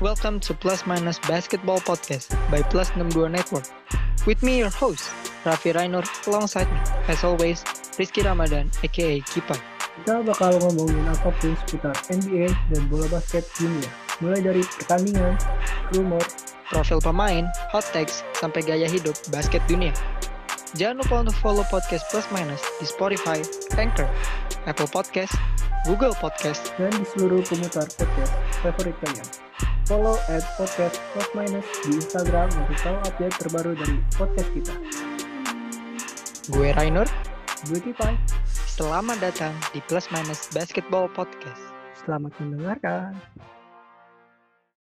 Welcome to Plus Minus Basketball Podcast by Plus 62 Network. With me, your host, Raffi Rainur, alongside me, as always, Rizky Ramadan, aka Kipai. Kita bakal ngomongin apa pun seputar NBA dan bola basket dunia. Mulai dari pertandingan, rumor, Profil pemain, hot takes, sampai gaya hidup basket dunia. Jangan lupa untuk follow podcast Plus Minus di Spotify, Anchor, Apple Podcast, Google Podcast, dan di seluruh pemutar podcast favorit kalian. Follow at podcast plus minus di Instagram untuk tahu update terbaru dari podcast kita. Gue Rainur, Gue Kipai, selamat datang di Plus Minus Basketball Podcast. selamat mendengarkan.